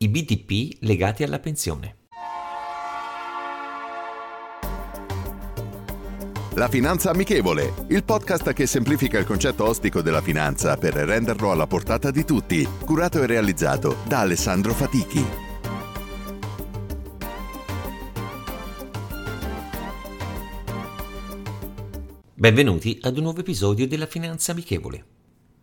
I BTP legati alla pensione. La Finanza Amichevole, il podcast che semplifica il concetto ostico della finanza per renderlo alla portata di tutti, curato e realizzato da Alessandro Fatichi. Benvenuti ad un nuovo episodio della Finanza Amichevole.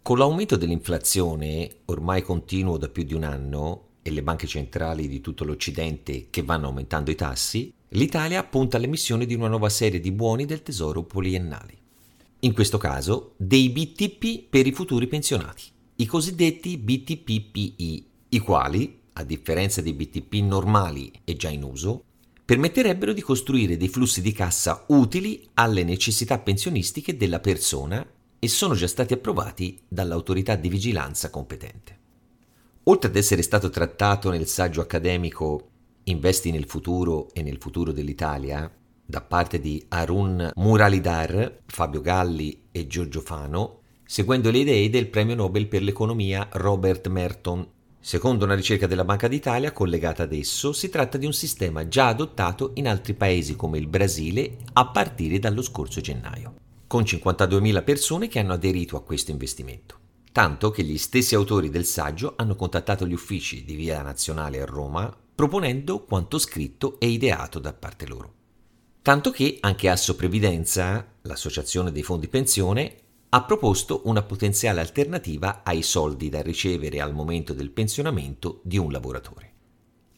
Con l'aumento dell'inflazione, ormai continuo da più di un anno, e le banche centrali di tutto l'Occidente che vanno aumentando i tassi, l'Italia punta all'emissione di una nuova serie di buoni del tesoro poliennali. In questo caso dei BTP per i futuri pensionati, i cosiddetti BTPPI, i quali, a differenza dei BTP normali e già in uso, permetterebbero di costruire dei flussi di cassa utili alle necessità pensionistiche della persona e sono già stati approvati dall'autorità di vigilanza competente. Oltre ad essere stato trattato nel saggio accademico Investi nel futuro e nel futuro dell'Italia, da parte di Arun Muralidhar, Fabio Galli e Giorgio Fano, seguendo le idee del premio Nobel per l'economia Robert Merton. Secondo una ricerca della Banca d'Italia collegata ad esso, si tratta di un sistema già adottato in altri paesi come il Brasile a partire dallo scorso gennaio, con 52.000 persone che hanno aderito a questo investimento tanto che gli stessi autori del saggio hanno contattato gli uffici di Via Nazionale a Roma proponendo quanto scritto e ideato da parte loro. Tanto che anche Asso Previdenza, l'associazione dei fondi pensione, ha proposto una potenziale alternativa ai soldi da ricevere al momento del pensionamento di un lavoratore.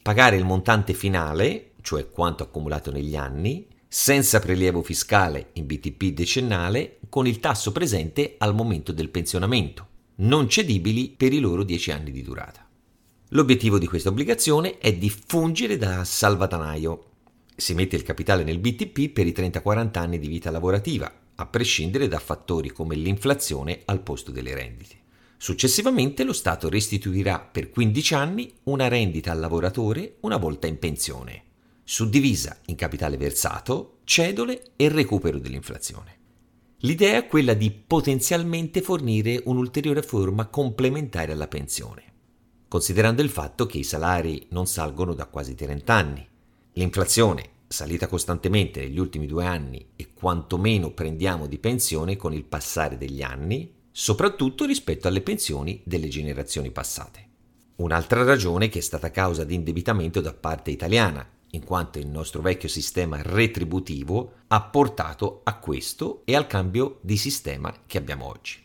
Pagare il montante finale, cioè quanto accumulato negli anni, senza prelievo fiscale in BTP decennale, con il tasso presente al momento del pensionamento, non cedibili per i loro 10 anni di durata. L'obiettivo di questa obbligazione è di fungere da salvadanaio. Si mette il capitale nel BTP per i 30-40 anni di vita lavorativa, a prescindere da fattori come l'inflazione al posto delle rendite. Successivamente lo Stato restituirà per 15 anni una rendita al lavoratore una volta in pensione, suddivisa in capitale versato, cedole e recupero dell'inflazione. L'idea è quella di potenzialmente fornire un'ulteriore forma complementare alla pensione, considerando il fatto che i salari non salgono da quasi 30 anni. L'inflazione, salita costantemente negli ultimi due anni e quantomeno prendiamo di pensione con il passare degli anni, soprattutto rispetto alle pensioni delle generazioni passate. Un'altra ragione che è stata causa di indebitamento da parte italiana, in quanto il nostro vecchio sistema retributivo ha portato a questo e al cambio di sistema che abbiamo oggi.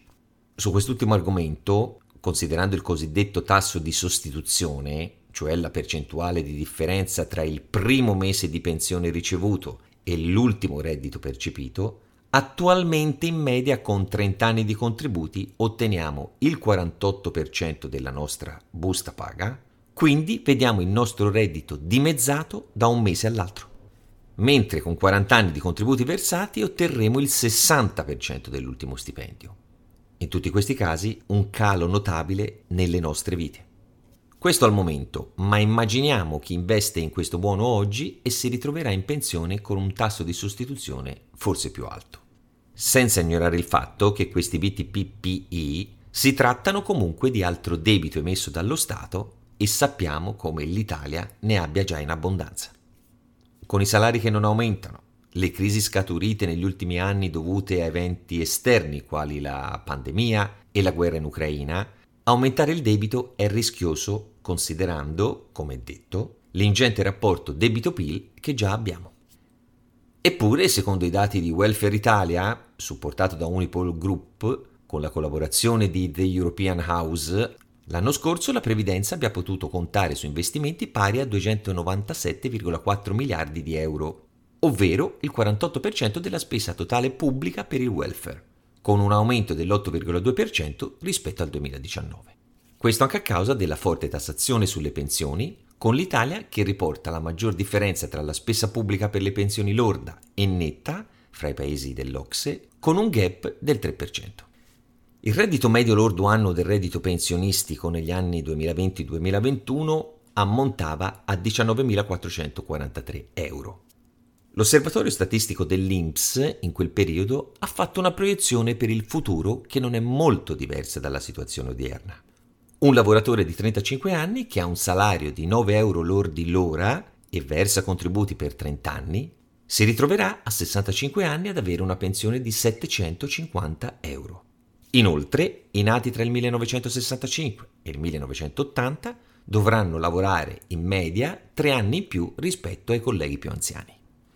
Su quest'ultimo argomento, considerando il cosiddetto tasso di sostituzione, cioè la percentuale di differenza tra il primo mese di pensione ricevuto e l'ultimo reddito percepito, attualmente in media con 30 anni di contributi otteniamo il 48% della nostra busta paga, quindi vediamo il nostro reddito dimezzato da un mese all'altro. Mentre con 40 anni di contributi versati otterremo il 60% dell'ultimo stipendio. In tutti questi casi un calo notabile nelle nostre vite. Questo al momento, ma immaginiamo chi investe in questo buono oggi e si ritroverà in pensione con un tasso di sostituzione forse più alto. Senza ignorare il fatto che questi BTPPI si trattano comunque di altro debito emesso dallo Stato e sappiamo come l'Italia ne abbia già in abbondanza. Con i salari che non aumentano, le crisi scaturite negli ultimi anni dovute a eventi esterni quali la pandemia e la guerra in Ucraina, aumentare il debito è rischioso considerando, come detto, l'ingente rapporto debito-PIL che già abbiamo. Eppure, secondo i dati di Welfare Italia, supportato da Unipol Group, con la collaborazione di The European House, L'anno scorso la previdenza abbia potuto contare su investimenti pari a 297,4 miliardi di euro, ovvero il 48% della spesa totale pubblica per il welfare, con un aumento dell'8,2% rispetto al 2019. Questo anche a causa della forte tassazione sulle pensioni, con l'Italia che riporta la maggior differenza tra la spesa pubblica per le pensioni lorda e netta fra i paesi dell'Ocse, con un gap del 3%. Il reddito medio lordo annuo del reddito pensionistico negli anni 2020-2021 ammontava a 19.443 euro. L'osservatorio statistico dell'INPS in quel periodo ha fatto una proiezione per il futuro che non è molto diversa dalla situazione odierna. Un lavoratore di 35 anni che ha un salario di 9 euro lordi l'ora e versa contributi per 30 anni, si ritroverà a 65 anni ad avere una pensione di 750 euro. Inoltre, i nati tra il 1965 e il 1980 dovranno lavorare in media tre anni in più rispetto ai colleghi più anziani.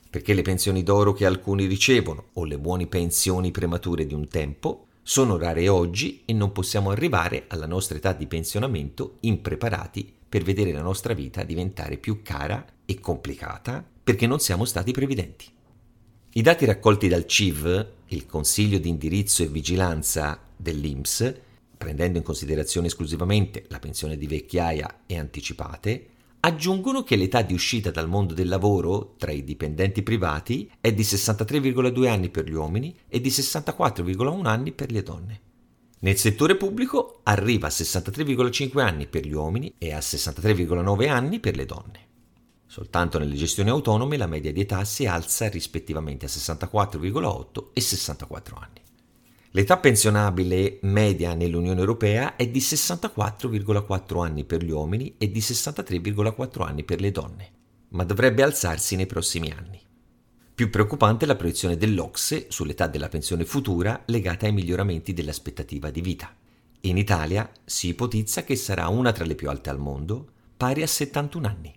Perché le pensioni d'oro che alcuni ricevono o le buone pensioni premature di un tempo sono rare oggi e non possiamo arrivare alla nostra età di pensionamento impreparati per vedere la nostra vita diventare più cara e complicata perché non siamo stati previdenti. I dati raccolti dal CIV, il Consiglio di indirizzo e vigilanza dell'INPS, prendendo in considerazione esclusivamente la pensione di vecchiaia e anticipate, aggiungono che l'età di uscita dal mondo del lavoro tra i dipendenti privati è di 63,2 anni per gli uomini e di 64,1 anni per le donne. Nel settore pubblico arriva a 63,5 anni per gli uomini e a 63,9 anni per le donne. Soltanto nelle gestioni autonome la media di età si alza rispettivamente a 64,8 e 64 anni. L'età pensionabile media nell'Unione Europea è di 64,4 anni per gli uomini e di 63,4 anni per le donne, ma dovrebbe alzarsi nei prossimi anni. Più preoccupante è la proiezione dell'Ocse sull'età della pensione futura legata ai miglioramenti dell'aspettativa di vita. In Italia si ipotizza che sarà una tra le più alte al mondo, pari a 71 anni.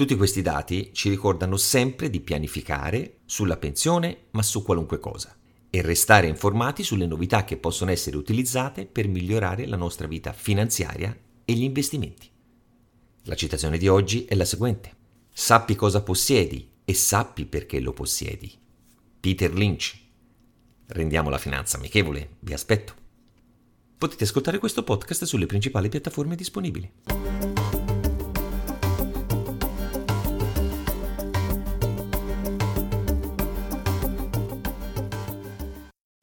Tutti questi dati ci ricordano sempre di pianificare sulla pensione, ma su qualunque cosa, e restare informati sulle novità che possono essere utilizzate per migliorare la nostra vita finanziaria e gli investimenti. La citazione di oggi è la seguente. Sappi cosa possiedi e sappi perché lo possiedi. Peter Lynch. Rendiamo la finanza amichevole, vi aspetto. Potete ascoltare questo podcast sulle principali piattaforme disponibili.